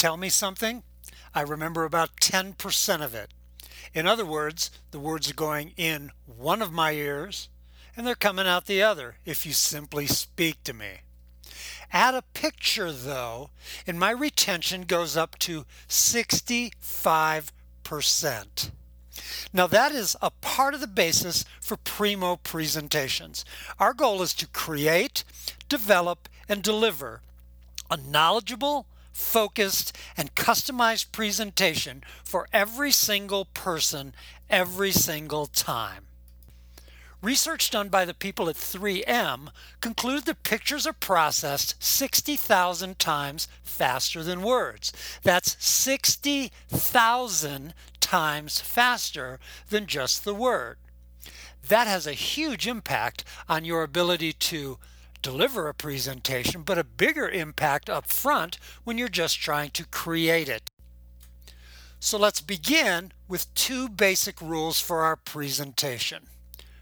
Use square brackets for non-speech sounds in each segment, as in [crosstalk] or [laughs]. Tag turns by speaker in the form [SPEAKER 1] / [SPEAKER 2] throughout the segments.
[SPEAKER 1] tell me something, I remember about 10% of it. In other words, the words are going in one of my ears and they're coming out the other if you simply speak to me. Add a picture though, and my retention goes up to 65%. Now that is a part of the basis for Primo presentations. Our goal is to create, develop, and deliver a knowledgeable, focused, and customized presentation for every single person every single time. Research done by the people at 3M concluded that pictures are processed 60,000 times faster than words. That's 60,000 times faster than just the word. That has a huge impact on your ability to deliver a presentation, but a bigger impact up front when you're just trying to create it. So let's begin with two basic rules for our presentation.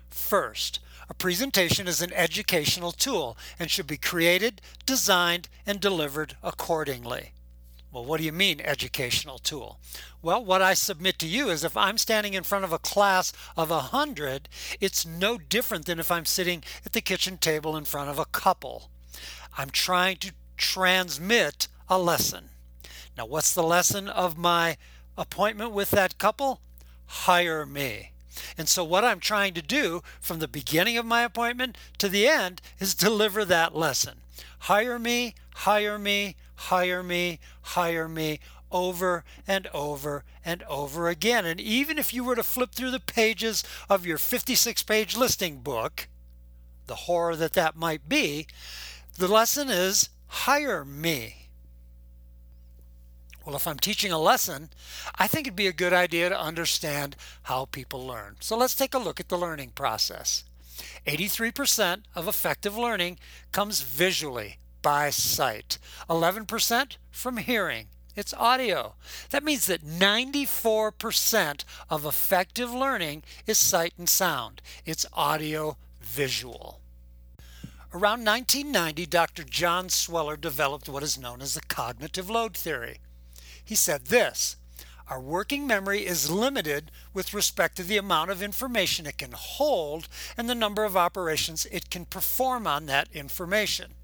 [SPEAKER 1] First, a presentation is an educational tool and should be created, designed, and delivered accordingly. Well, what do you mean educational tool? Well, what I submit to you is if I'm standing in front of a class of a hundred, it's no different than if I'm sitting at the kitchen table in front of a couple. I'm trying to transmit a lesson. Now, what's the lesson of my appointment with that couple? Hire me. And so what I'm trying to do from the beginning of my appointment to the end is deliver that lesson. Hire me, hire me, hire me, hire me over and over and over again. And even if you were to flip through the pages of your 56 page listing book, the horror that that might be, the lesson is hire me. Well, if I'm teaching a lesson, I think it'd be a good idea to understand how people learn. So let's take a look at the learning process. 83% of effective learning comes visually by sight, 11% from hearing. It's audio. That means that 94% of effective learning is sight and sound. It's audio visual. Around 1990, Dr. John Sweller developed what is known as the cognitive load theory. He said this Our working memory is limited with respect to the amount of information it can hold and the number of operations it can perform on that information.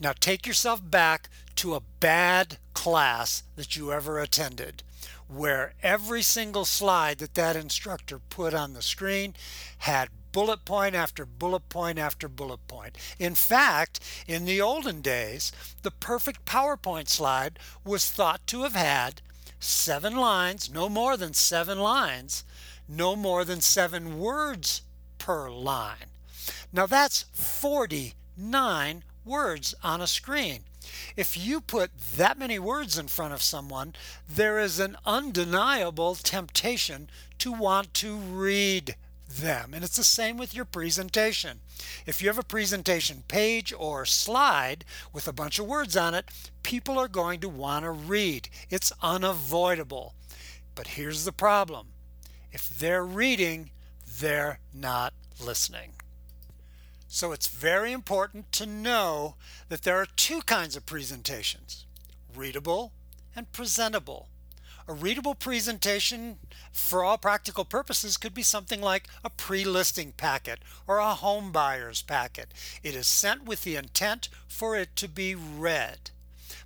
[SPEAKER 1] Now take yourself back to a bad class that you ever attended where every single slide that that instructor put on the screen had bullet point after bullet point after bullet point. In fact, in the olden days, the perfect PowerPoint slide was thought to have had seven lines, no more than seven lines, no more than seven words per line. Now that's 49 words on a screen. If you put that many words in front of someone, there is an undeniable temptation to want to read them. And it's the same with your presentation. If you have a presentation page or slide with a bunch of words on it, people are going to want to read. It's unavoidable. But here's the problem. If they're reading, they're not listening. So it's very important to know that there are two kinds of presentations, readable and presentable. A readable presentation, for all practical purposes, could be something like a pre-listing packet or a home buyer's packet. It is sent with the intent for it to be read.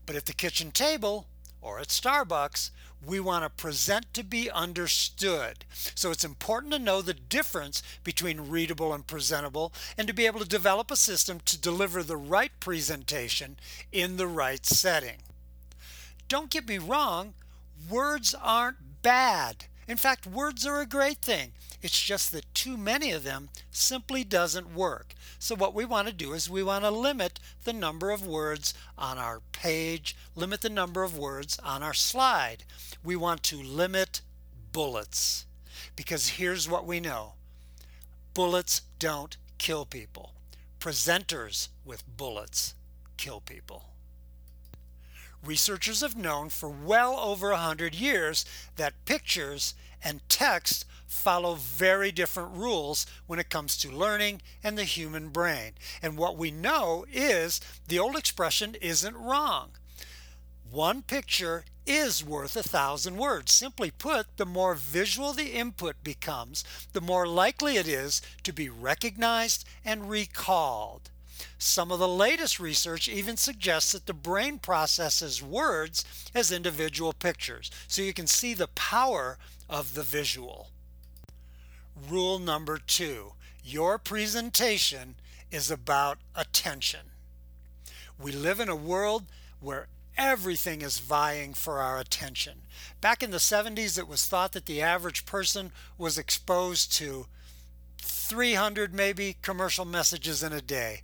[SPEAKER 1] But at the kitchen table or at Starbucks, we want to present to be understood. So it's important to know the difference between readable and presentable and to be able to develop a system to deliver the right presentation in the right setting. Don't get me wrong, words aren't bad. In fact, words are a great thing. It's just that too many of them simply doesn't work. So what we want to do is we want to limit the number of words on our page, limit the number of words on our slide. We want to limit bullets because here's what we know. Bullets don't kill people. Presenters with bullets kill people. Researchers have known for well over a hundred years that pictures and text follow very different rules when it comes to learning and the human brain. And what we know is the old expression isn't wrong. One picture is worth a thousand words. Simply put, the more visual the input becomes, the more likely it is to be recognized and recalled. Some of the latest research even suggests that the brain processes words as individual pictures, so you can see the power of the visual. Rule number two your presentation is about attention. We live in a world where everything is vying for our attention. Back in the 70s, it was thought that the average person was exposed to 300 maybe commercial messages in a day.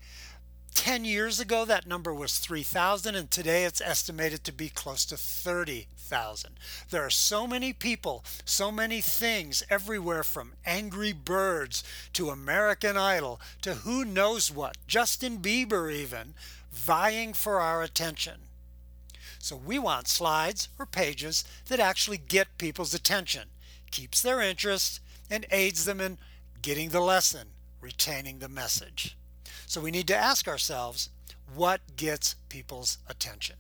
[SPEAKER 1] 10 years ago, that number was 3,000, and today it's estimated to be close to 30,000. There are so many people, so many things everywhere from Angry Birds to American Idol to who knows what, Justin Bieber even, vying for our attention. So we want slides or pages that actually get people's attention, keeps their interest, and aids them in getting the lesson, retaining the message. So we need to ask ourselves, what gets people's attention?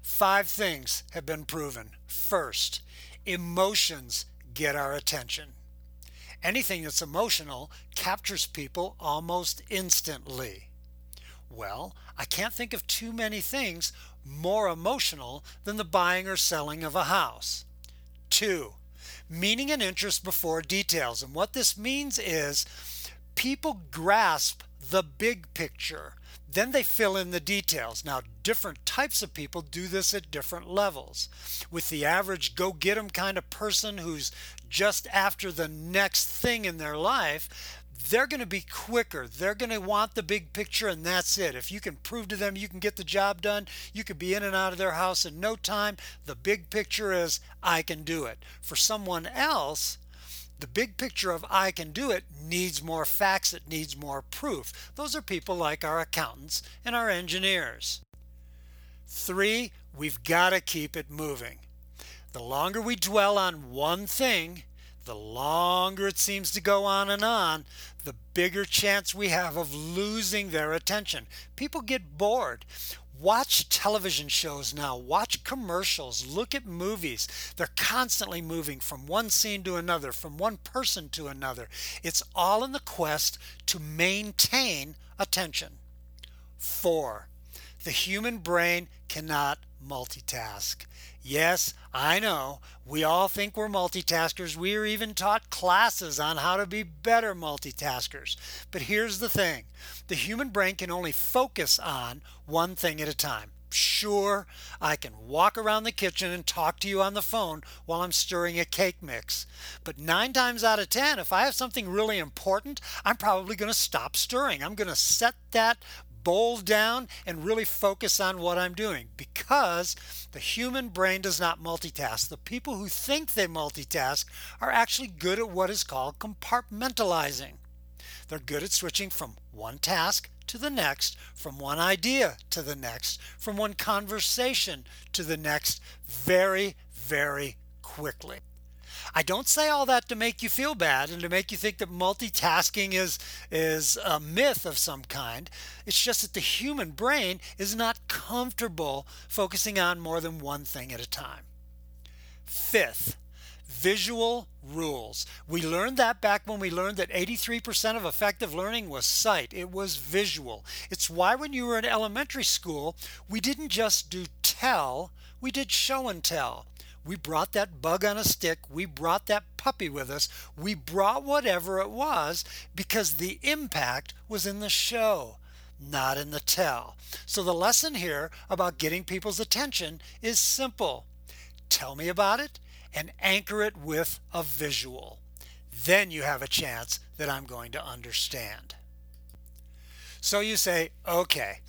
[SPEAKER 1] Five things have been proven. First, emotions get our attention. Anything that's emotional captures people almost instantly. Well, I can't think of too many things more emotional than the buying or selling of a house. Two, meaning and interest before details. And what this means is people grasp the big picture. Then they fill in the details. Now, different types of people do this at different levels. With the average go get 'em kind of person who's just after the next thing in their life, they're going to be quicker. They're going to want the big picture, and that's it. If you can prove to them you can get the job done, you could be in and out of their house in no time. The big picture is, I can do it. For someone else, the big picture of I can do it needs more facts, it needs more proof. Those are people like our accountants and our engineers. Three, we've got to keep it moving. The longer we dwell on one thing, the longer it seems to go on and on, the bigger chance we have of losing their attention. People get bored. Watch television shows now, watch commercials, look at movies. They're constantly moving from one scene to another, from one person to another. It's all in the quest to maintain attention. Four, the human brain cannot multitask. Yes, I know. We all think we're multitaskers. We are even taught classes on how to be better multitaskers. But here's the thing the human brain can only focus on one thing at a time. Sure, I can walk around the kitchen and talk to you on the phone while I'm stirring a cake mix. But nine times out of ten, if I have something really important, I'm probably going to stop stirring. I'm going to set that bowl down and really focus on what I'm doing because the human brain does not multitask. The people who think they multitask are actually good at what is called compartmentalizing. They're good at switching from one task to the next, from one idea to the next, from one conversation to the next, very, very quickly. I don't say all that to make you feel bad and to make you think that multitasking is is a myth of some kind. It's just that the human brain is not comfortable focusing on more than one thing at a time. Fifth, visual rules. We learned that back when we learned that 83% of effective learning was sight. It was visual. It's why when you were in elementary school, we didn't just do tell, we did show and tell. We brought that bug on a stick. We brought that puppy with us. We brought whatever it was because the impact was in the show, not in the tell. So the lesson here about getting people's attention is simple. Tell me about it and anchor it with a visual. Then you have a chance that I'm going to understand. So you say, okay,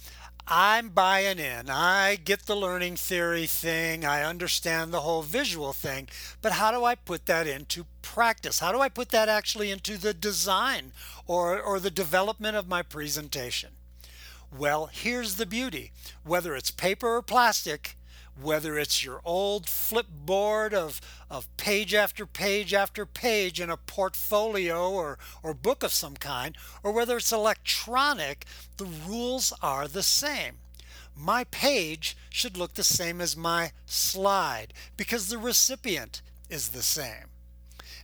[SPEAKER 1] I'm buying in. I get the learning theory thing. I understand the whole visual thing. But how do I put that into practice? How do I put that actually into the design or, or the development of my presentation? Well, here's the beauty. Whether it's paper or plastic, whether it's your old flipboard of, of page after page after page in a portfolio or, or book of some kind, or whether it's electronic, the rules are the same. my page should look the same as my slide because the recipient is the same.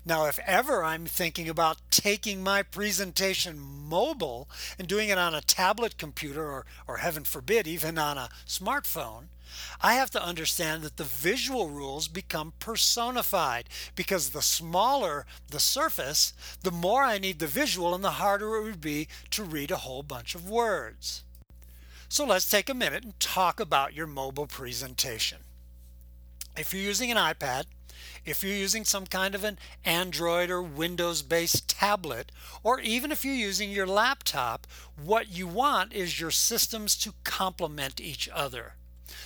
[SPEAKER 1] Now, if ever I'm thinking about taking my presentation mobile and doing it on a tablet computer or, or heaven forbid, even on a smartphone, I have to understand that the visual rules become personified because the smaller the surface, the more I need the visual and the harder it would be to read a whole bunch of words. So let's take a minute and talk about your mobile presentation. If you're using an iPad, if you're using some kind of an Android or Windows based tablet, or even if you're using your laptop, what you want is your systems to complement each other.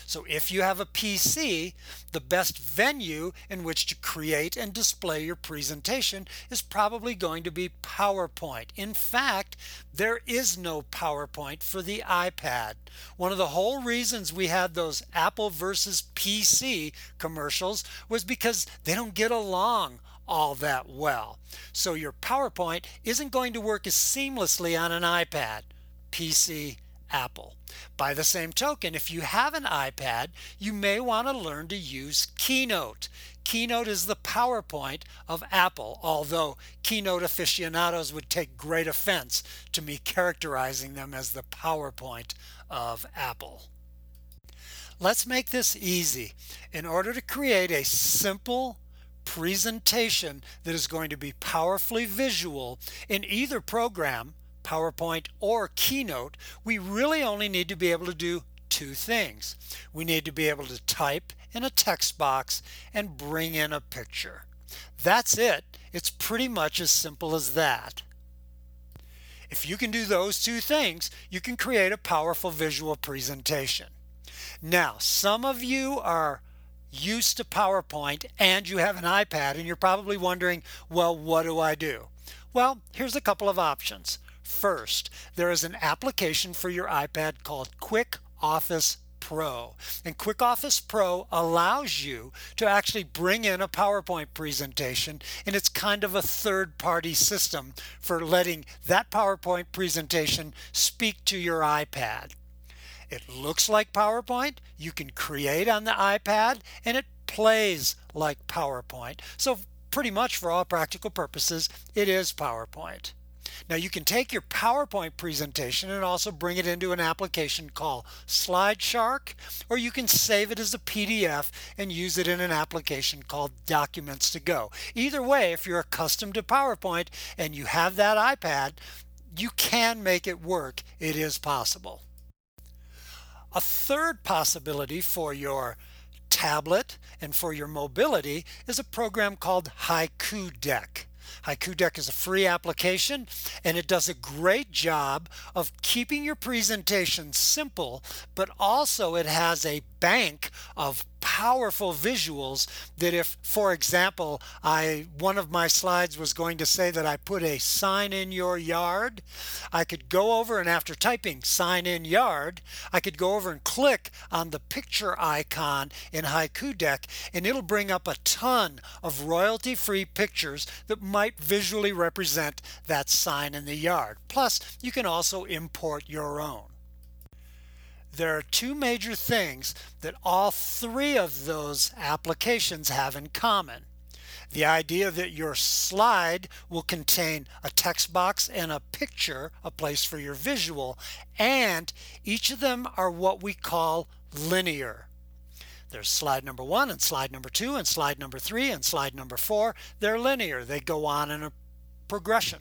[SPEAKER 1] So if you have a PC, the best venue in which to create and display your presentation is probably going to be PowerPoint. In fact, there is no PowerPoint for the iPad. One of the whole reasons we had those Apple versus PC commercials was because they don't get along all that well. So your PowerPoint isn't going to work as seamlessly on an iPad, PC, Apple. By the same token, if you have an iPad, you may want to learn to use Keynote. Keynote is the PowerPoint of Apple, although Keynote aficionados would take great offense to me characterizing them as the PowerPoint of Apple. Let's make this easy. In order to create a simple presentation that is going to be powerfully visual in either program, PowerPoint, or Keynote, we really only need to be able to do two things. We need to be able to type in a text box and bring in a picture. That's it. It's pretty much as simple as that. If you can do those two things, you can create a powerful visual presentation. Now, some of you are used to PowerPoint and you have an iPad and you're probably wondering, well, what do I do? Well, here's a couple of options. First, there is an application for your iPad called Quick Office Pro. And Quick Office Pro allows you to actually bring in a PowerPoint presentation, and it's kind of a third party system for letting that PowerPoint presentation speak to your iPad. It looks like PowerPoint, you can create on the iPad, and it plays like PowerPoint. So, pretty much for all practical purposes, it is PowerPoint. Now you can take your PowerPoint presentation and also bring it into an application called SlideShark, or you can save it as a PDF and use it in an application called Documents to Go. Either way, if you're accustomed to PowerPoint and you have that iPad, you can make it work. It is possible. A third possibility for your tablet and for your mobility is a program called Haiku Deck. Haiku Deck is a free application and it does a great job of keeping your presentation simple, but also it has a bank of powerful visuals that if for example I one of my slides was going to say that I put a sign in your yard I could go over and after typing sign in yard I could go over and click on the picture icon in Haiku Deck and it'll bring up a ton of royalty free pictures that might visually represent that sign in the yard. Plus you can also import your own there are two major things that all three of those applications have in common. The idea that your slide will contain a text box and a picture, a place for your visual, and each of them are what we call linear. There's slide number one and slide number two and slide number three and slide number four. They're linear. They go on in a progression.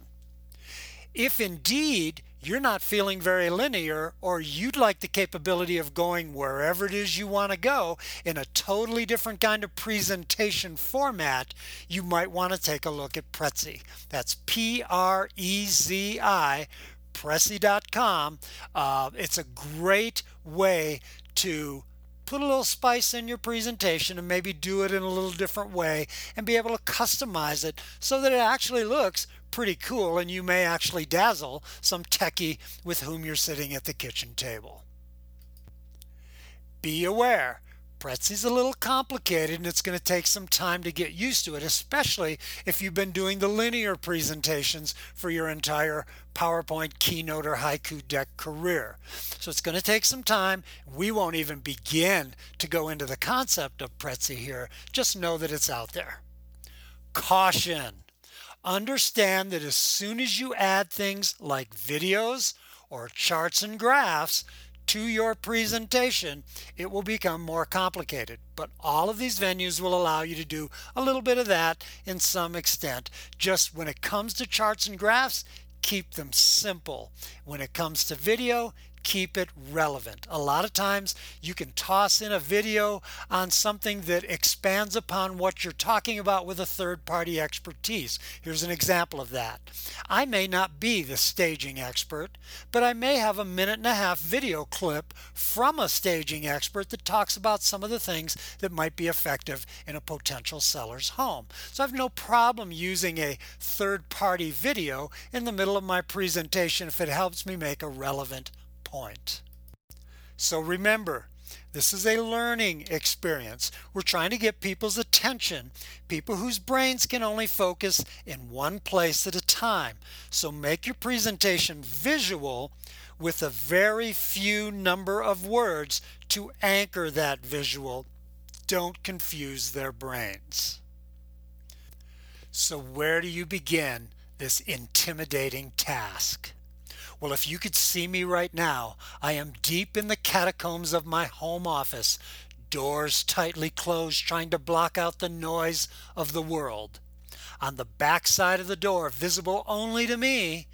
[SPEAKER 1] If indeed you're not feeling very linear or you'd like the capability of going wherever it is you want to go in a totally different kind of presentation format, you might want to take a look at Prezi. That's P R E Z I, Prezi.com. Uh, it's a great way to put a little spice in your presentation and maybe do it in a little different way and be able to customize it so that it actually looks pretty cool and you may actually dazzle some techie with whom you're sitting at the kitchen table. Be aware, Prezi is a little complicated and it's going to take some time to get used to it, especially if you've been doing the linear presentations for your entire PowerPoint, Keynote, or Haiku deck career. So it's going to take some time. We won't even begin to go into the concept of Prezi here. Just know that it's out there. Caution. Understand that as soon as you add things like videos or charts and graphs, to your presentation, it will become more complicated. But all of these venues will allow you to do a little bit of that in some extent. Just when it comes to charts and graphs, keep them simple. When it comes to video, keep it relevant. A lot of times you can toss in a video on something that expands upon what you're talking about with a third party expertise. Here's an example of that. I may not be the staging expert, but I may have a minute and a half video clip from a staging expert that talks about some of the things that might be effective in a potential seller's home. So I have no problem using a third party video in the middle of my presentation if it helps me make a relevant point. So remember, this is a learning experience. We're trying to get people's attention, people whose brains can only focus in one place at a time. So make your presentation visual with a very few number of words to anchor that visual. Don't confuse their brains. So where do you begin this intimidating task? Well, if you could see me right now, I am deep in the catacombs of my home office, doors tightly closed, trying to block out the noise of the world. On the back side of the door, visible only to me,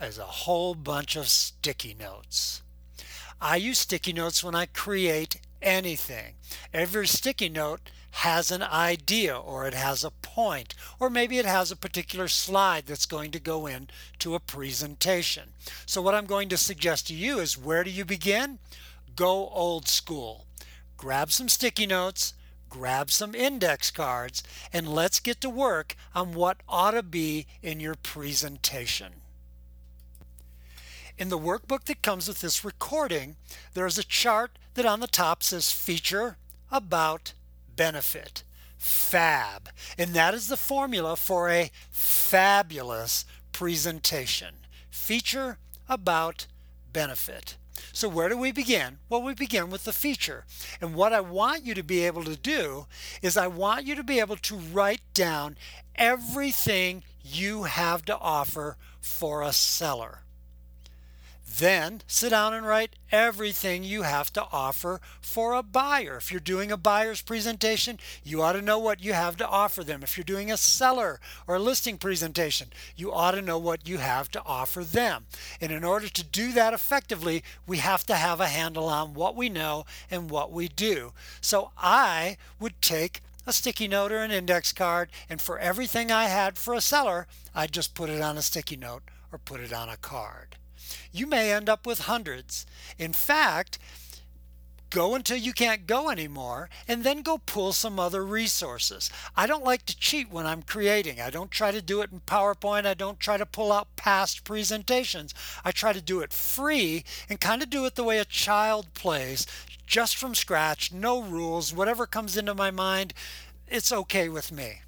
[SPEAKER 1] is a whole bunch of sticky notes. I use sticky notes when I create anything. Every sticky note has an idea or it has a point or maybe it has a particular slide that's going to go in to a presentation. So what I'm going to suggest to you is where do you begin? Go old school. Grab some sticky notes, grab some index cards, and let's get to work on what ought to be in your presentation. In the workbook that comes with this recording, there is a chart that on the top says Feature, About, benefit. FAB. And that is the formula for a fabulous presentation. Feature about benefit. So where do we begin? Well, we begin with the feature. And what I want you to be able to do is I want you to be able to write down everything you have to offer for a seller. Then sit down and write everything you have to offer for a buyer. If you're doing a buyer's presentation, you ought to know what you have to offer them. If you're doing a seller or a listing presentation, you ought to know what you have to offer them. And in order to do that effectively, we have to have a handle on what we know and what we do. So I would take a sticky note or an index card, and for everything I had for a seller, I'd just put it on a sticky note or put it on a card you may end up with hundreds. In fact, go until you can't go anymore and then go pull some other resources. I don't like to cheat when I'm creating. I don't try to do it in PowerPoint. I don't try to pull out past presentations. I try to do it free and kind of do it the way a child plays, just from scratch, no rules, whatever comes into my mind, it's okay with me.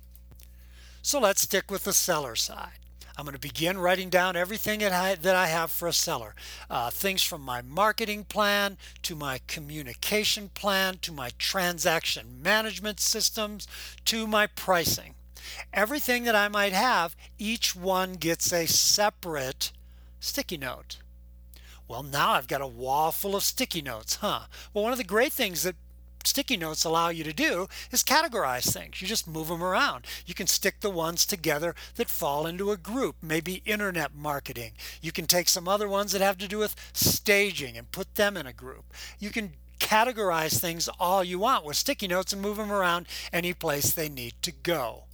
[SPEAKER 1] So let's stick with the seller side. I'm going to begin writing down everything that I, that I have for a seller. Uh, things from my marketing plan to my communication plan to my transaction management systems to my pricing. Everything that I might have, each one gets a separate sticky note. Well, now I've got a wall full of sticky notes, huh? Well, one of the great things that sticky notes allow you to do is categorize things. You just move them around. You can stick the ones together that fall into a group, maybe internet marketing. You can take some other ones that have to do with staging and put them in a group. You can categorize things all you want with sticky notes and move them around any place they need to go.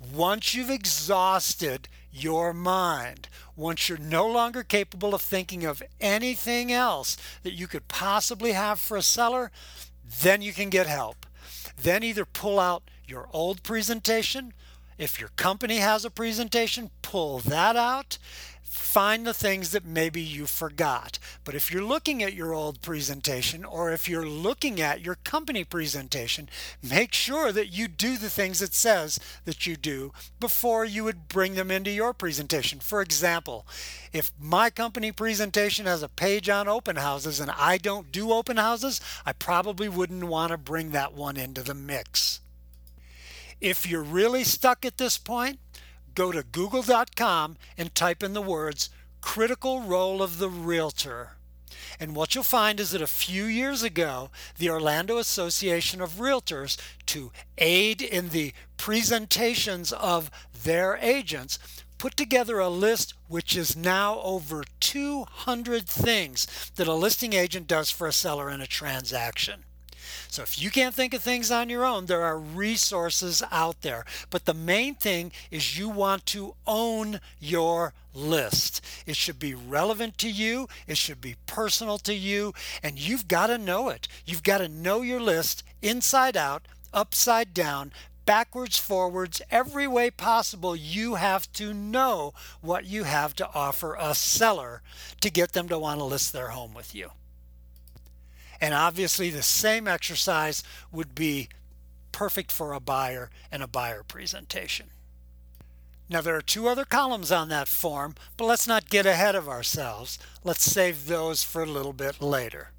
[SPEAKER 1] Once you've exhausted your mind, once you're no longer capable of thinking of anything else that you could possibly have for a seller, then you can get help. Then either pull out your old presentation. If your company has a presentation, pull that out. Find the things that maybe you forgot. But if you're looking at your old presentation or if you're looking at your company presentation, make sure that you do the things it says that you do before you would bring them into your presentation. For example, if my company presentation has a page on open houses and I don't do open houses, I probably wouldn't want to bring that one into the mix. If you're really stuck at this point, go to google.com and type in the words critical role of the realtor. And what you'll find is that a few years ago, the Orlando Association of Realtors, to aid in the presentations of their agents, put together a list which is now over 200 things that a listing agent does for a seller in a transaction. So if you can't think of things on your own, there are resources out there. But the main thing is you want to own your list. It should be relevant to you, it should be personal to you, and you've got to know it. You've got to know your list inside out, upside down, backwards, forwards, every way possible, you have to know what you have to offer a seller to get them to want to list their home with you. And obviously, the same exercise would be perfect for a buyer and a buyer presentation. Now, there are two other columns on that form, but let's not get ahead of ourselves. Let's save those for a little bit later.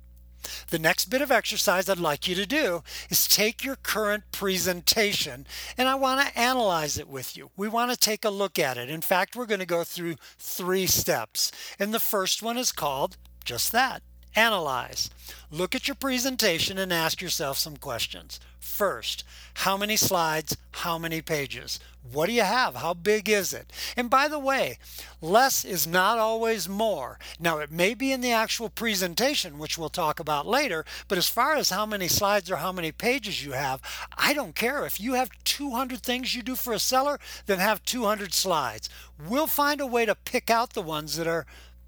[SPEAKER 1] The next bit of exercise I'd like you to do is take your current presentation and I want to analyze it with you. We want to take a look at it. In fact, we're going to go through three steps. And the first one is called just that Analyze. Look at your presentation and ask yourself some questions. First, how many slides? How many pages? What do you have? How big is it? And by the way, less is not always more. Now, it may be in the actual presentation, which we'll talk about later, but as far as how many slides or how many pages you have, I don't care. If you have 200 things you do for a seller, then have 200 slides. We'll find a way to pick out the ones that are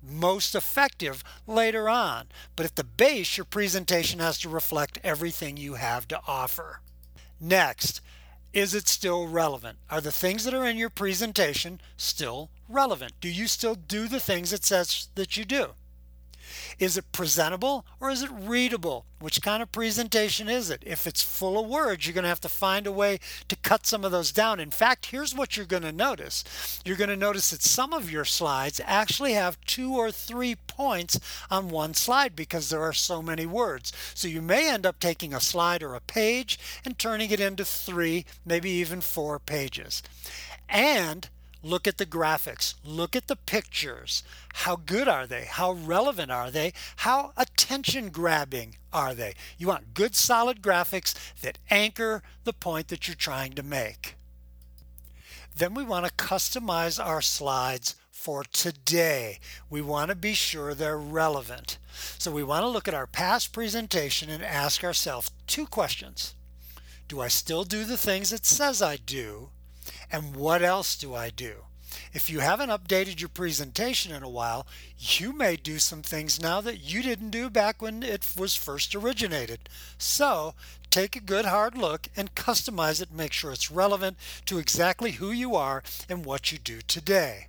[SPEAKER 1] most effective later on. But at the base, your presentation has to reflect everything you have to offer. Next, is it still relevant? Are the things that are in your presentation still relevant? Do you still do the things it says that you do? Is it presentable or is it readable? Which kind of presentation is it? If it's full of words, you're going to have to find a way to cut some of those down. In fact, here's what you're going to notice. You're going to notice that some of your slides actually have two or three points on one slide because there are so many words. So you may end up taking a slide or a page and turning it into three, maybe even four pages. And Look at the graphics. Look at the pictures. How good are they? How relevant are they? How attention grabbing are they? You want good solid graphics that anchor the point that you're trying to make. Then we want to customize our slides for today. We want to be sure they're relevant. So we want to look at our past presentation and ask ourselves two questions. Do I still do the things it says I do? And what else do I do? If you haven't updated your presentation in a while, you may do some things now that you didn't do back when it was first originated. So take a good hard look and customize it, make sure it's relevant to exactly who you are and what you do today.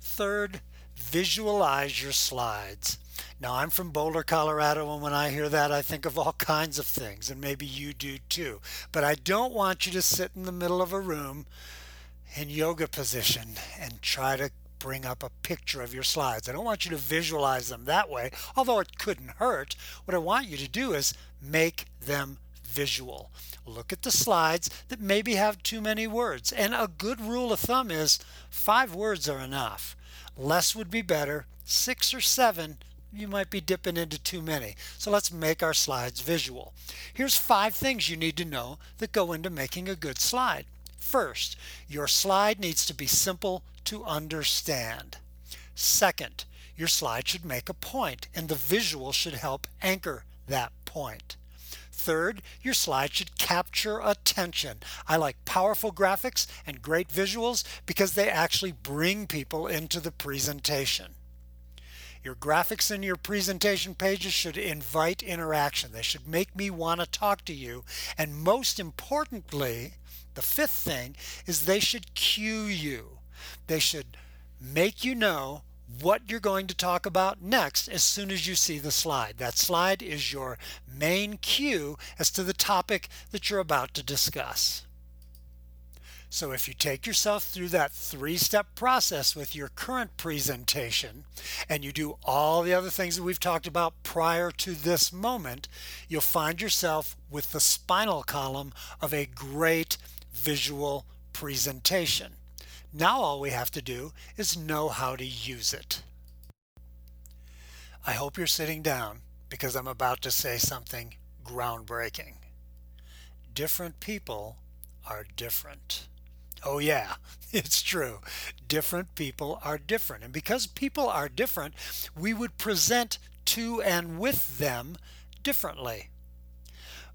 [SPEAKER 1] Third, visualize your slides. Now, I'm from Boulder, Colorado, and when I hear that, I think of all [laughs] kinds of things, and maybe you do too. But I don't want you to sit in the middle of a room in yoga position and try to bring up a picture of your slides. I don't want you to visualize them that way, although it couldn't hurt. What I want you to do is make them visual. Look at the slides that maybe have too many words. And a good rule of thumb is five words are enough. Less would be better. Six or seven you might be dipping into too many. So let's make our slides visual. Here's five things you need to know that go into making a good slide. First, your slide needs to be simple to understand. Second, your slide should make a point and the visual should help anchor that point. Third, your slide should capture attention. I like powerful graphics and great visuals because they actually bring people into the presentation. Your graphics in your presentation pages should invite interaction. They should make me want to talk to you. And most importantly, the fifth thing is they should cue you. They should make you know what you're going to talk about next as soon as you see the slide. That slide is your main cue as to the topic that you're about to discuss. So if you take yourself through that three-step process with your current presentation and you do all the other things that we've talked about prior to this moment, you'll find yourself with the spinal column of a great visual presentation. Now all we have to do is know how to use it. I hope you're sitting down because I'm about to say something groundbreaking. Different people are different. Oh, yeah, [laughs] it's true. Different people are different. And because people are different, we would present to and with them differently.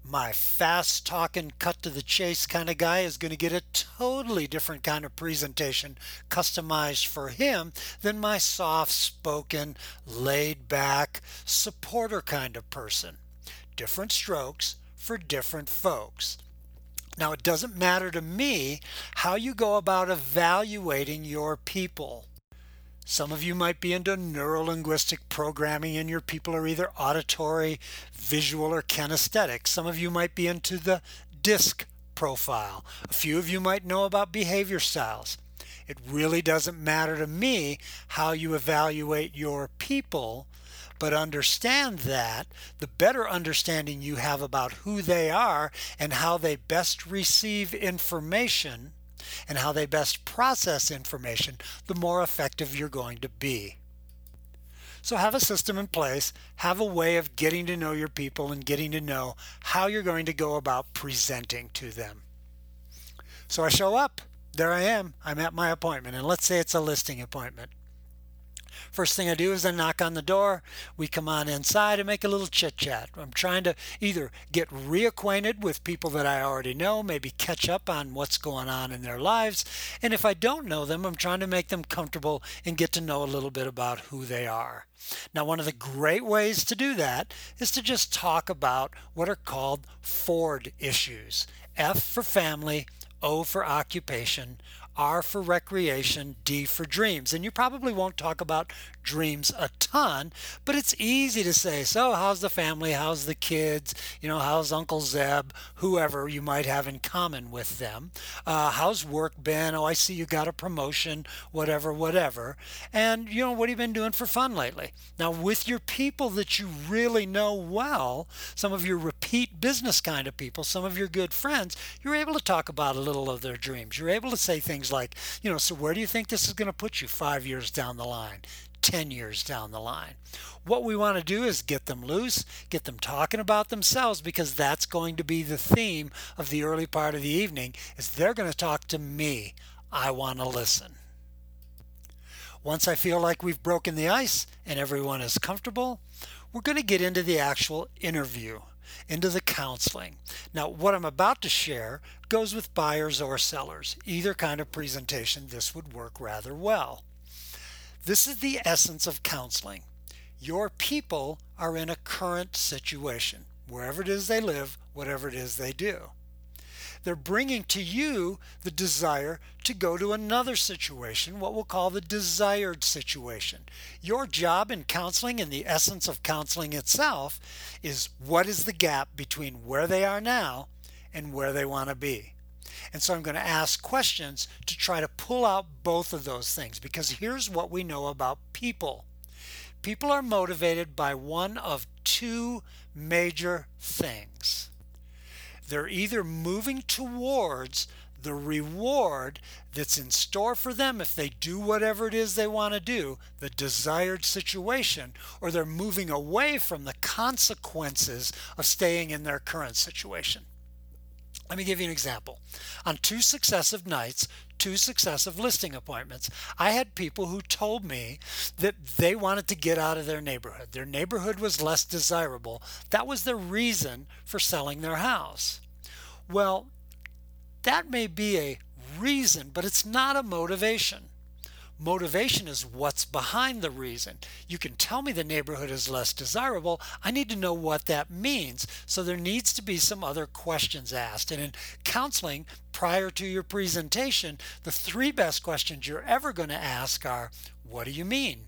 [SPEAKER 1] My fast talking, cut to the chase kind of guy is going to get a totally different kind of presentation customized for him than my soft spoken, laid back, supporter kind of person. Different strokes for different folks. Now, it doesn't matter to me how you go about evaluating your people. Some of you might be into neurolinguistic programming and your people are either auditory, visual, or kinesthetic. Some of you might be into the DISC profile. A few of you might know about behavior styles. It really doesn't matter to me how you evaluate your people but understand that the better understanding you have about who they are and how they best receive information and how they best process information, the more effective you're going to be. So have a system in place, have a way of getting to know your people and getting to know how you're going to go about presenting to them. So I show up. There I am. I'm at my appointment. And let's say it's a listing appointment. First thing I do is I knock on the door. We come on inside and make a little chit chat. I'm trying to either get reacquainted with people that I already know, maybe catch up on what's going on in their lives. And if I don't know them, I'm trying to make them comfortable and get to know a little bit about who they are. Now, one of the great ways to do that is to just talk about what are called Ford issues F for family, O for occupation, R for recreation, D for dreams. And you probably won't talk about dreams a ton, but it's easy to say, so how's the family? How's the kids? You know, how's Uncle Zeb? Whoever you might have in common with them. Uh, how's work been? Oh, I see you got a promotion, whatever, whatever. And, you know, what have you been doing for fun lately? Now, with your people that you really know well, some of your repeat business kind of people, some of your good friends, you're able to talk about a little of their dreams. You're able to say things like, you know, so where do you think this is going to put you five years down the line? 10 years down the line. What we want to do is get them loose, get them talking about themselves because that's going to be the theme of the early part of the evening is they're going to talk to me. I want to listen. Once I feel like we've broken the ice and everyone is comfortable, we're going to get into the actual interview, into the counseling. Now, what I'm about to share goes with buyers or sellers. Either kind of presentation, this would work rather well. This is the essence of counseling. Your people are in a current situation, wherever it is they live, whatever it is they do. They're bringing to you the desire to go to another situation, what we'll call the desired situation. Your job in counseling and the essence of counseling itself is what is the gap between where they are now and where they want to be. And so I'm going to ask questions to try to pull out both of those things because here's what we know about people. People are motivated by one of two major things. They're either moving towards the reward that's in store for them if they do whatever it is they want to do, the desired situation, or they're moving away from the consequences of staying in their current situation. Let me give you an example. On two successive nights, two successive listing appointments, I had people who told me that they wanted to get out of their neighborhood. Their neighborhood was less desirable. That was the reason for selling their house. Well, that may be a reason, but it's not a motivation. Motivation is what's behind the reason. You can tell me the neighborhood is less desirable. I need to know what that means. So there needs to be some other questions asked. And in counseling, prior to your presentation, the three best questions you're ever going to ask are What do you mean?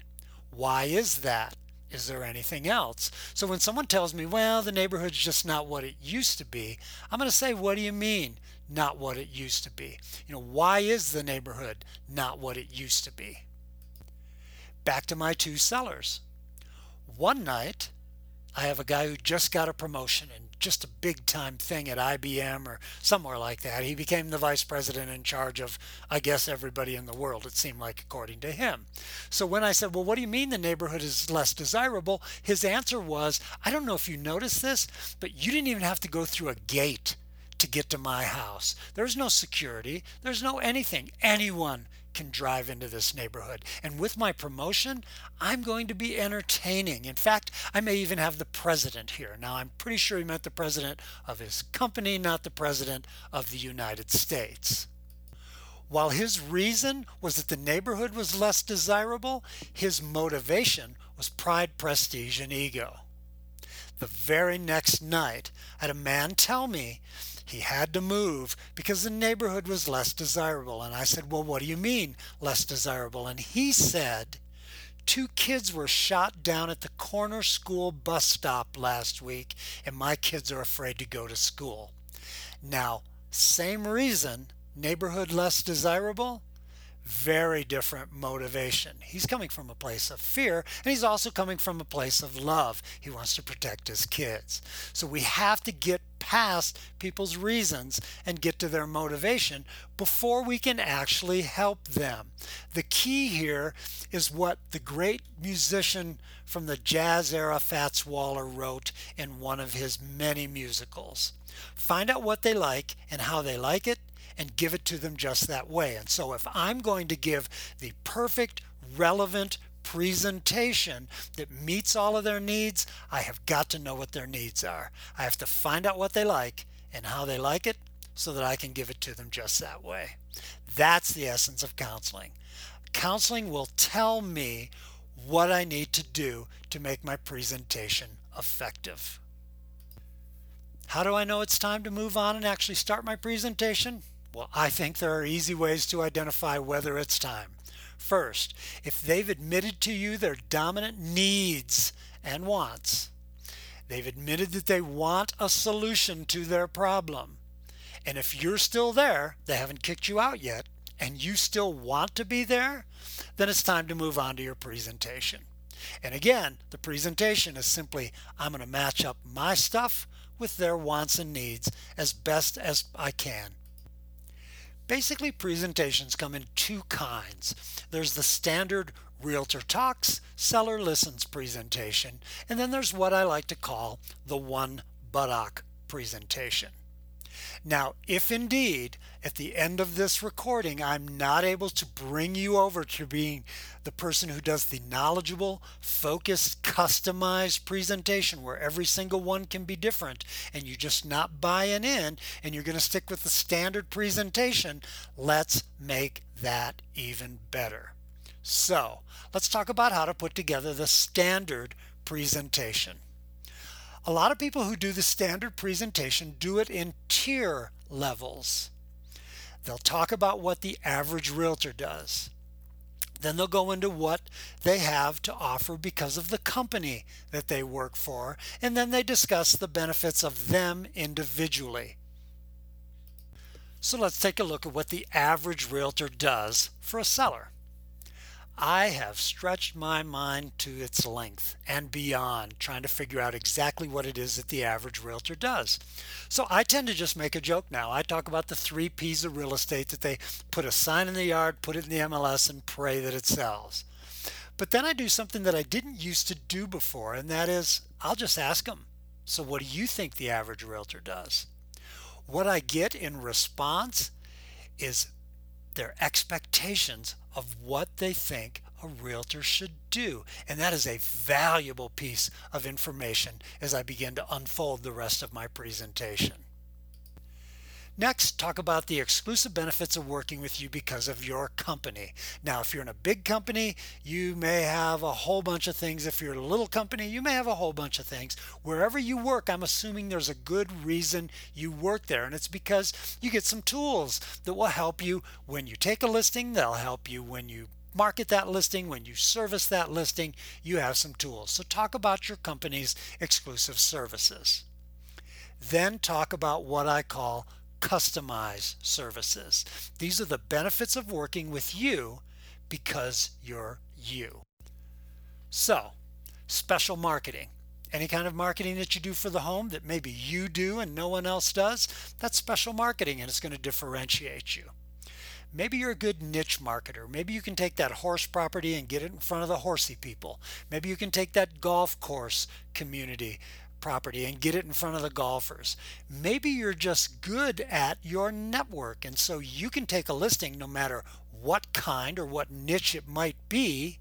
[SPEAKER 1] Why is that? Is there anything else? So when someone tells me, well, the neighborhood's just not what it used to be, I'm going to say, what do you mean, not what it used to be? You know, why is the neighborhood not what it used to be? Back to my two sellers. One night, I have a guy who just got a promotion and just a big time thing at IBM or somewhere like that. He became the vice president in charge of, I guess, everybody in the world, it seemed like, according to him. So when I said, Well, what do you mean the neighborhood is less desirable? His answer was, I don't know if you noticed this, but you didn't even have to go through a gate to get to my house. There's no security, there's no anything. Anyone can drive into this neighborhood. And with my promotion, I'm going to be entertaining. In fact, I may even have the president here. Now, I'm pretty sure he meant the president of his company, not the president of the United States. While his reason was that the neighborhood was less desirable, his motivation was pride, prestige, and ego. The very next night, I had a man tell me he had to move because the neighborhood was less desirable. And I said, Well, what do you mean less desirable? And he said, Two kids were shot down at the corner school bus stop last week, and my kids are afraid to go to school. Now, same reason, neighborhood less desirable, very different motivation. He's coming from a place of fear, and he's also coming from a place of love. He wants to protect his kids. So we have to get past people's reasons and get to their motivation before we can actually help them. The key here is what the great musician from the jazz era Fats Waller wrote in one of his many musicals. Find out what they like and how they like it and give it to them just that way. And so if I'm going to give the perfect, relevant presentation that meets all of their needs, I have got to know what their needs are. I have to find out what they like and how they like it so that I can give it to them just that way. That's the essence of counseling. Counseling will tell me what I need to do to make my presentation effective. How do I know it's time to move on and actually start my presentation? Well, I think there are easy ways to identify whether it's time. First, if they've admitted to you their dominant needs and wants, they've admitted that they want a solution to their problem. And if you're still there, they haven't kicked you out yet, and you still want to be there, then it's time to move on to your presentation. And again, the presentation is simply I'm going to match up my stuff with their wants and needs as best as I can Basically, presentations come in two kinds. There's the standard Realtor Talks, Seller Listens presentation, and then there's what I like to call the one buttock presentation. Now, if indeed at the end of this recording I'm not able to bring you over to being the person who does the knowledgeable, focused, customized presentation where every single one can be different and you're just not buying in and you're going to stick with the standard presentation, let's make that even better. So, let's talk about how to put together the standard presentation. A lot of people who do the standard presentation do it in tier levels. They'll talk about what the average realtor does. Then they'll go into what they have to offer because of the company that they work for, and then they discuss the benefits of them individually. So let's take a look at what the average realtor does for a seller. I have stretched my mind to its length and beyond, trying to figure out exactly what it is that the average realtor does. So I tend to just make a joke now. I talk about the three P's of real estate that they put a sign in the yard, put it in the MLS, and pray that it sells. But then I do something that I didn't used to do before, and that is I'll just ask them. So, what do you think the average realtor does? What I get in response is their expectations of what they think a realtor should do. And that is a valuable piece of information as I begin to unfold the rest of my presentation. Next, talk about the exclusive benefits of working with you because of your company. Now, if you're in a big company, you may have a whole bunch of things. If you're a little company, you may have a whole bunch of things. Wherever you work, I'm assuming there's a good reason you work there, and it's because you get some tools that will help you when you take a listing, they'll help you when you market that listing, when you service that listing, you have some tools. So talk about your company's exclusive services. Then talk about what I call customize services. These are the benefits of working with you because you're you. So, special marketing. Any kind of marketing that you do for the home that maybe you do and no one else does, that's special marketing and it's going to differentiate you. Maybe you're a good niche marketer. Maybe you can take that horse property and get it in front of the horsey people. Maybe you can take that golf course community property and get it in front of the golfers. Maybe you're just good at your network and so you can take a listing no matter what kind or what niche it might be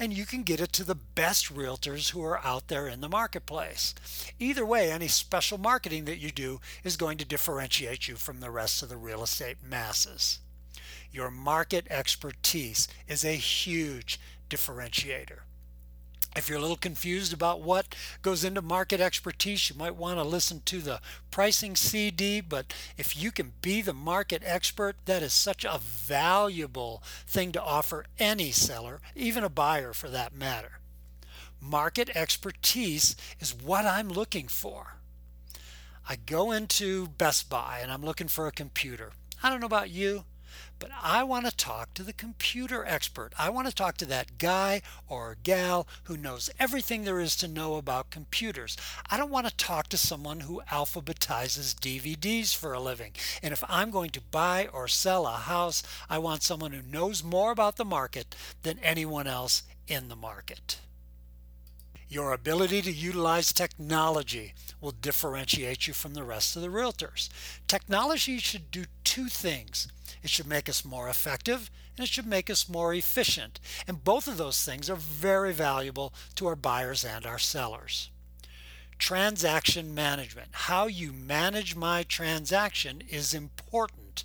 [SPEAKER 1] and you can get it to the best realtors who are out there in the marketplace. Either way, any special marketing that you do is going to differentiate you from the rest of the real estate masses. Your market expertise is a huge differentiator. If you're a little confused about what goes into market expertise, you might want to listen to the pricing CD. But if you can be the market expert, that is such a valuable thing to offer any seller, even a buyer for that matter. Market expertise is what I'm looking for. I go into Best Buy and I'm looking for a computer. I don't know about you, but I want to talk to the computer expert. I want to talk to that guy or gal who knows everything there is to know about computers. I don't want to talk to someone who alphabetizes DVDs for a living. And if I'm going to buy or sell a house, I want someone who knows more about the market than anyone else in the market. Your ability to utilize technology will differentiate you from the rest of the realtors. Technology should do two things. It should make us more effective and it should make us more efficient. And both of those things are very valuable to our buyers and our sellers. Transaction management. How you manage my transaction is important.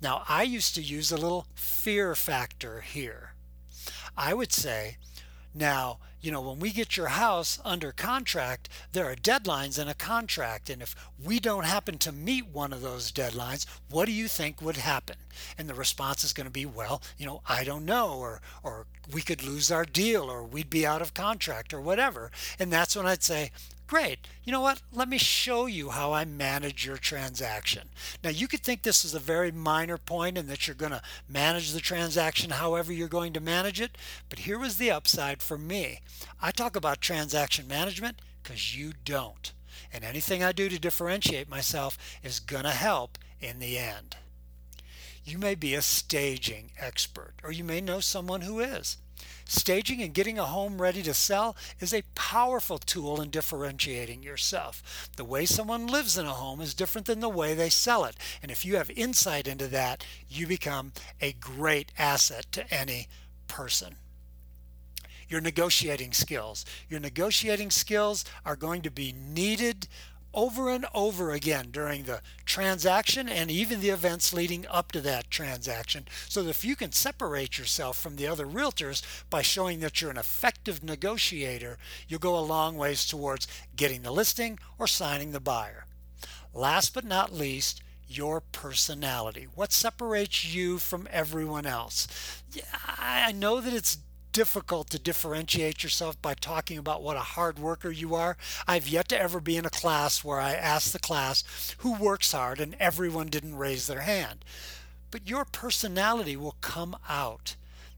[SPEAKER 1] Now, I used to use a little fear factor here. I would say, now, you know, when we get your house under contract, there are deadlines in a contract. And if we don't happen to meet one of those deadlines, what do you think would happen? And the response is going to be, well, you know, I don't know, or, or we could lose our deal, or we'd be out of contract, or whatever. And that's when I'd say, Great. You know what? Let me show you how I manage your transaction. Now, you could think this is a very minor point and that you're going to manage the transaction however you're going to manage it. But here was the upside for me. I talk about transaction management because you don't. And anything I do to differentiate myself is going to help in the end. You may be a staging expert, or you may know someone who is. Staging and getting a home ready to sell is a powerful tool in differentiating yourself. The way someone lives in a home is different than the way they sell it. And if you have insight into that, you become a great asset to any person your negotiating skills. Your negotiating skills are going to be needed over and over again during the transaction and even the events leading up to that transaction. So that if you can separate yourself from the other realtors by showing that you're an effective negotiator, you'll go a long ways towards getting the listing or signing the buyer. Last but not least, your personality. What separates you from everyone else? I know that it's difficult to differentiate yourself by talking about what a hard worker you are. I've yet to ever be in a class where I ask the class who works hard and everyone didn't raise their hand. But your personality will come out.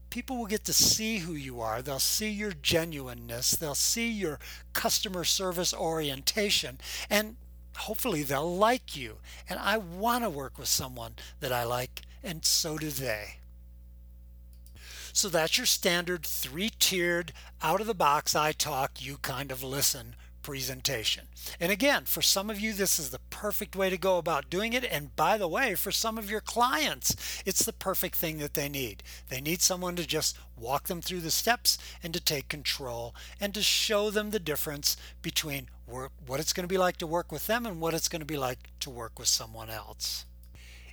[SPEAKER 1] People will get to see who you are. They'll see your genuineness. They'll see your customer service orientation. And hopefully they'll like you. And I want to work with someone that I like, and so do they. So that's your standard three tiered, out of the box, I talk, you kind of listen presentation. And again, for some of you, this is the perfect way to go about doing it. And by the way, for some of your clients, it's the perfect thing that they need. They need someone to just walk them through the steps and to take control and to show them the difference between work, what it's going to be like to work with them and what it's going to be like to work with someone else.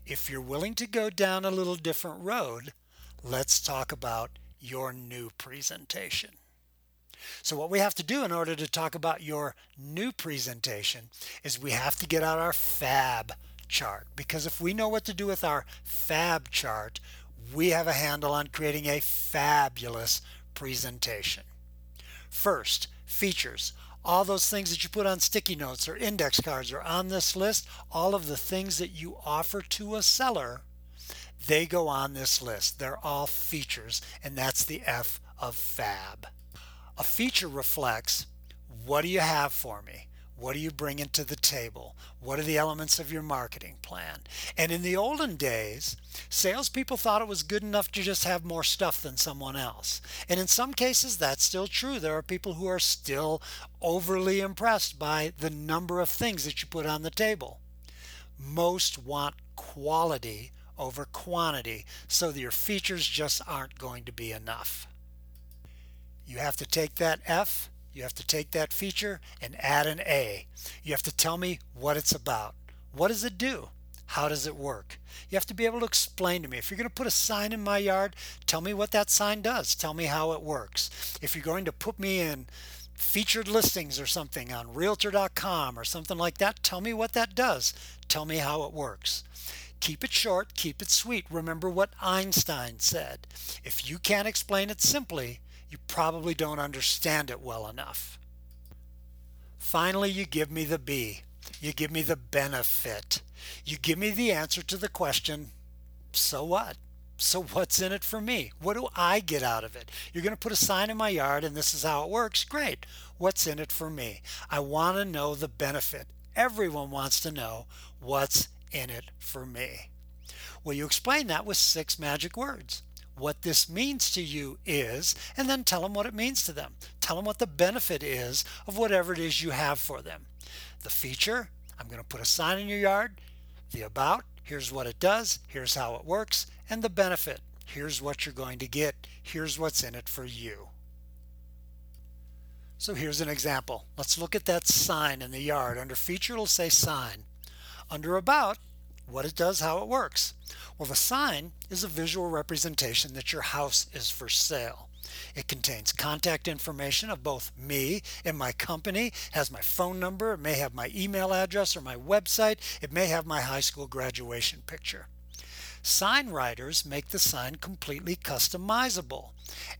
[SPEAKER 1] if you're willing to go down a little different road, let's talk about your new presentation. So what we have to do in order to talk about your new presentation is we have to get out our fab chart because if we know what to do with our fab chart, we have a handle on creating a fabulous presentation. First, features. All those things that you put on sticky notes or index cards or on this list, all of the things that you offer to a seller, they go on this list. They're all features, and that's the F of fab. A feature reflects what do you have for me? What are you bringing to the table? What are the elements of your marketing plan? And in the olden days, salespeople thought it was good enough to just have more stuff than someone else. And in some cases, that's still true. There are people who are still overly impressed by the number of things that you put on the table. Most want quality over quantity, so your features just aren't going to be enough. You have to take that F, you have to take that feature and add an A. You have to tell me what it's about. What does it do? How does it work? You have to be able to explain to me. If you're going to put a sign in my yard, tell me what that sign does. Tell me how it works. If you're going to put me in featured listings or something on realtor.com or something like that, tell me what that does. Tell me how it works. Keep it short, keep it sweet. Remember what Einstein said. If you can't explain it simply, you probably don't understand it well enough. Finally, you give me the B. You give me the benefit. You give me the answer to the question, so what? So what's in it for me? What do I get out of it? You're going to put a sign in my yard and this is how it works. Great. What's in it for me? I want to know the benefit. Everyone wants to know what's in it for me. Well, you explain that with six magic words what this means to you is, and then tell them what it means to them. Tell them what the benefit is of whatever it is you have for them. The feature, I'm going to put a sign in your yard. The about, here's what it does, here's how it works, and the benefit, here's what you're going to get, here's what's in it for you. So here's an example. Let's look at that sign in the yard. Under feature, it'll say sign. Under about, what it does, how it works. Well, the sign is a visual representation that your house is for sale. It contains contact information of both me and my company, has my phone number, it may have my email address or my website, it may have my high school graduation picture. Sign riders make the sign completely customizable.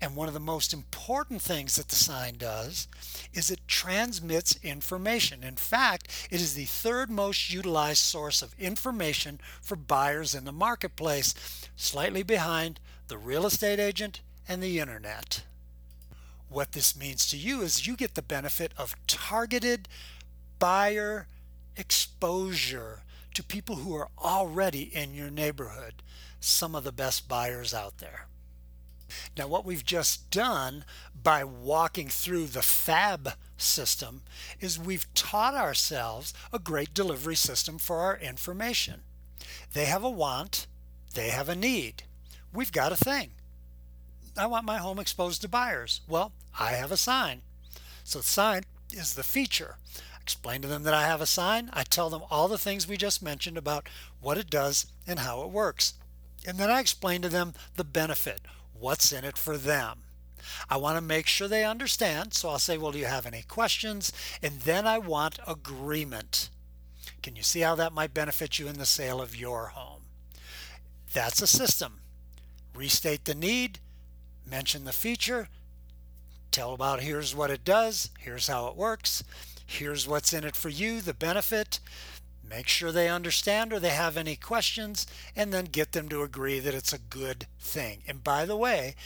[SPEAKER 1] And one of the most important things that the sign does is it transmits information. In fact, it is the third most utilized source of information for buyers in the marketplace, slightly behind the real estate agent and the internet. What this means to you is you get the benefit of targeted buyer exposure to people who are already in your neighborhood, some of the best buyers out there. Now, what we've just done by walking through the FAB system is we've taught ourselves a great delivery system for our information. They have a want, they have a need. We've got a thing. I want my home exposed to buyers. Well, I have a sign. So, sign is the feature explain to them that I have a sign. I tell them all the things we just mentioned about what it does and how it works. And then I explain to them the benefit, what's in it for them. I want to make sure they understand. So I'll say, Well, do you have any questions? And then I want agreement. Can you see how that might benefit you in the sale of your home? That's a system. Restate the need, mention the feature, tell about here's what it does, here's how it works, Here's what's in it for you, the benefit. Make sure they understand or they have any questions, and then get them to agree that it's a good thing. And by the way,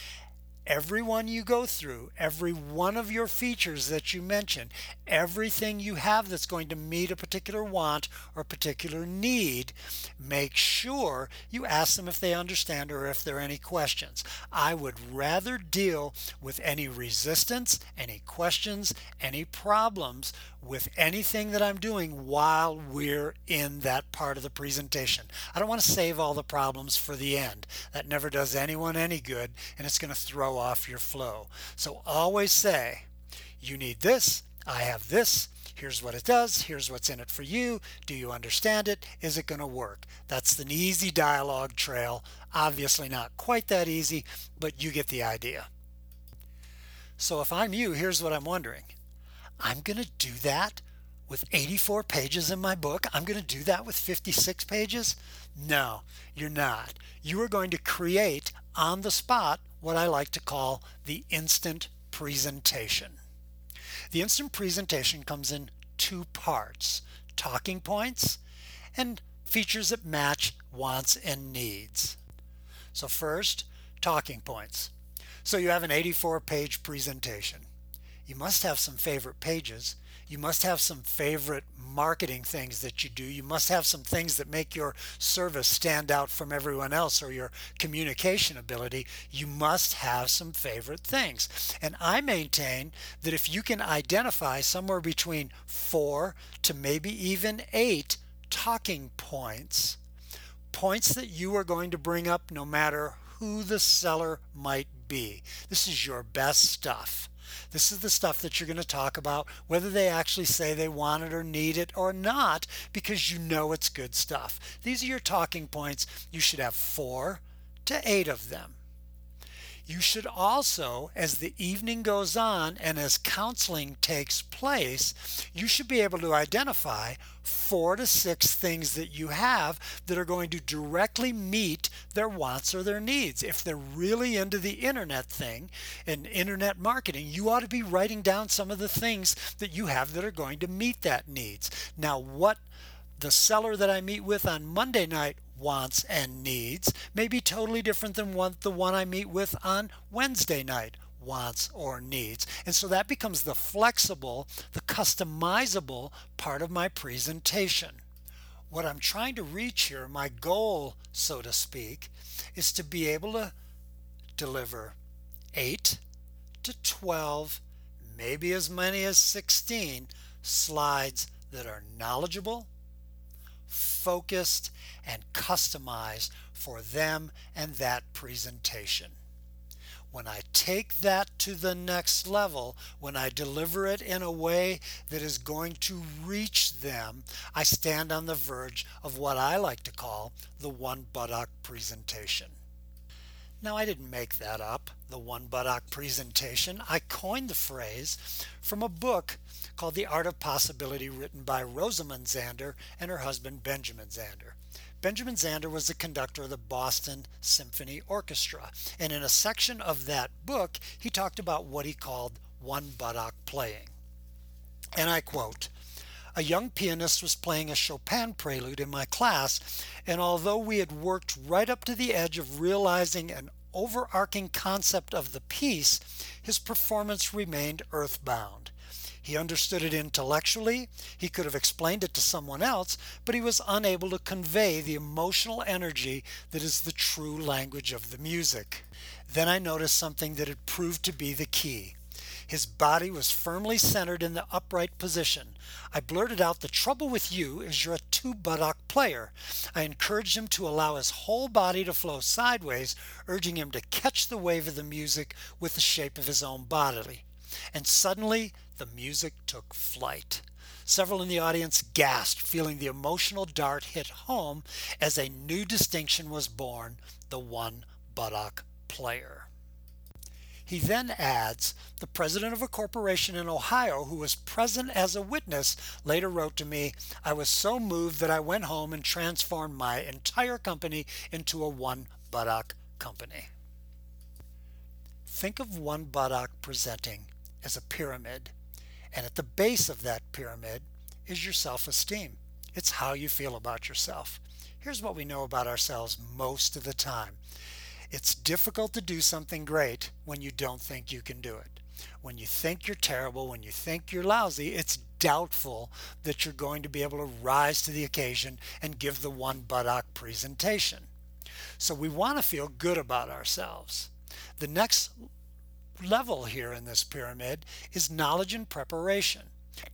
[SPEAKER 1] everyone you go through, every one of your features that you mention, everything you have that's going to meet a particular want or particular need, make sure you ask them if they understand or if there are any questions. I would rather deal with any resistance, any questions, any problems with anything that I'm doing while we're in that part of the presentation. I don't want to save all the problems for the end. That never does anyone any good and it's going to throw off your flow. So always say, you need this, I have this, Here's what it does. Here's what's in it for you. Do you understand it? Is it going to work? That's an easy dialogue trail. Obviously, not quite that easy, but you get the idea. So, if I'm you, here's what I'm wondering I'm going to do that with 84 pages in my book. I'm going to do that with 56 pages. No, you're not. You are going to create on the spot what I like to call the instant presentation. The instant presentation comes in two parts talking points and features that match wants and needs. So, first, talking points. So, you have an 84 page presentation. You must have some favorite pages you must have some favorite marketing things that you do. You must have some things that make your service stand out from everyone else or your communication ability. You must have some favorite things. And I maintain that if you can identify somewhere between four to maybe even eight talking points, points that you are going to bring up no matter who the seller might be, this is your best stuff. This is the stuff that you're going to talk about, whether they actually say they want it or need it or not, because you know it's good stuff. These are your talking points. You should have four to eight of them. You should also, as the evening goes on and as counseling takes place, you should be able to identify four to six things that you have that are going to directly meet their wants or their needs. If they're really into the internet thing and internet marketing, you ought to be writing down some of the things that you have that are going to meet that needs. Now, what the seller that I meet with on Monday night wants and needs may be totally different than what the one I meet with on Wednesday night wants or needs. And so that becomes the flexible, the customizable part of my presentation. What I'm trying to reach here, my goal, so to speak, is to be able to deliver 8 to 12, maybe as many as 16 slides that are knowledgeable, focused, and customized for them and that presentation. When I take that to the next level, when I deliver it in a way that is going to reach them, I stand on the verge of what I like to call the one buttock presentation. Now, I didn't make that up, the one buttock presentation. I coined the phrase from a book called The Art of Possibility, written by Rosamund Zander and her husband Benjamin Zander. Benjamin Zander was the conductor of the Boston Symphony Orchestra, and in a section of that book, he talked about what he called one buttock playing. And I quote, a young pianist was playing a Chopin prelude in my class, and although we had worked right up to the edge of realizing an overarching concept of the piece, his performance remained earthbound. He understood it intellectually, he could have explained it to someone else, but he was unable to convey the emotional energy that is the true language of the music. Then I noticed something that had proved to be the key. His body was firmly centered in the upright position. I blurted out, The trouble with you is you're a two buttock player. I encouraged him to allow his whole body to flow sideways, urging him to catch the wave of the music with the shape of his own body. And suddenly the music took flight. Several in the audience gasped, feeling the emotional dart hit home as a new distinction was born the one buttock player. He then adds The president of a corporation in Ohio who was present as a witness later wrote to me, I was so moved that I went home and transformed my entire company into a one buttock company. Think of one buttock presenting as a pyramid and at the base of that pyramid is your self esteem. It's how you feel about yourself. Here's what we know about ourselves most of the time it's difficult to do something great when you don't think you can do it. When you think you're terrible, when you think you're lousy, it's doubtful that you're going to be able to rise to the occasion and give the one buttock presentation. So we want to feel good about ourselves. The next level here in this pyramid is knowledge and preparation.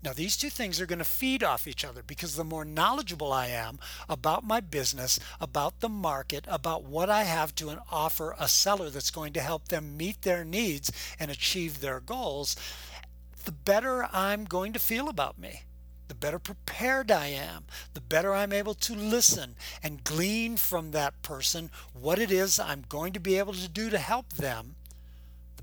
[SPEAKER 1] Now, these two things are going to feed off each other because the more knowledgeable I am about my business, about the market, about what I have to offer a seller that's going to help them meet their needs and achieve their goals, the better I'm going to feel about me. the better prepared I am, the better I'm able to listen and glean from that person what it is I'm going to be able to do to help them, the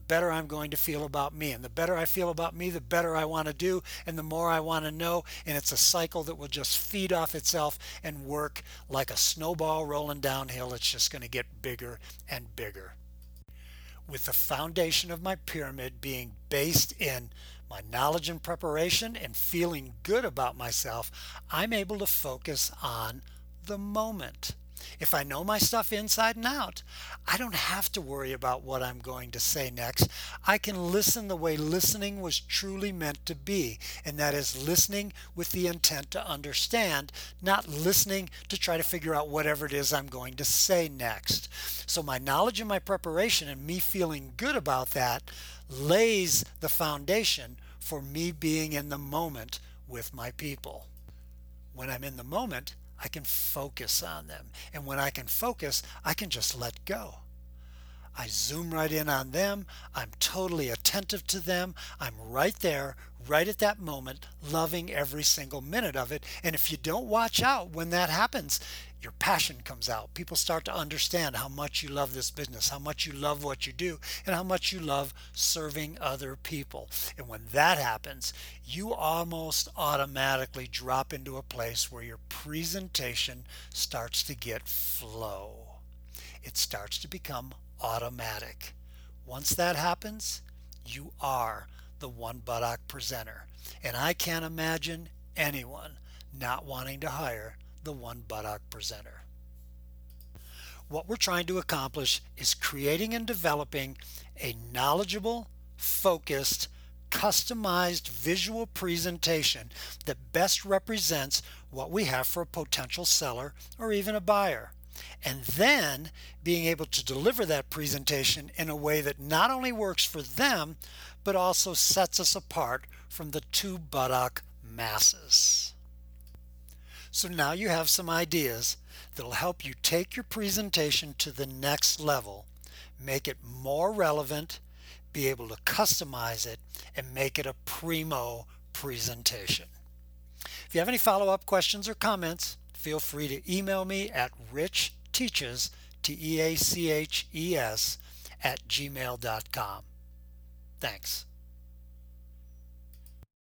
[SPEAKER 1] better I'm going to feel about me. And the better I feel about me, the better I want to do and the more I want to know. And it's a cycle that will just feed off itself and work like a snowball rolling downhill. It's just going to get bigger and bigger. With the foundation of my pyramid being based in my knowledge and preparation and feeling good about myself, I'm able to focus on the moment. If I know my stuff inside and out, I don't have to worry about what I'm going to say next. I can listen the way listening was truly meant to be, and that is listening with the intent to understand, not listening to try to figure out whatever it is I'm going to say next. So, my knowledge and my preparation, and me feeling good about that, lays the foundation for me being in the moment with my people. When I'm in the moment, I can focus on them. And when I can focus, I can just let go. I zoom right in on them. I'm totally attentive to them. I'm right there, right at that moment, loving every single minute of it. And if you don't watch out when that happens, your passion comes out. People start to understand how much you love this business, how much you love what you do, and how much you love serving other people. And when that happens, you almost automatically drop into a place where your presentation starts to get flow. It starts to become automatic. Once that happens, you are the one buttock presenter. And I can't imagine anyone not wanting to hire the one buttock presenter. What we're trying to accomplish is creating and developing a knowledgeable, focused, customized visual presentation that best represents what we have for a potential seller or even a buyer and then being able to deliver that presentation in a way that not only works for them, but also sets us apart from the two buttock masses. So now you have some ideas that'll help you take your presentation to the next level, make it more relevant, be able to customize it, and make it a primo presentation. If you have any follow-up questions or comments, feel free to email me at richteaches, T-E-A-C-H-E-S, at gmail.com. Thanks.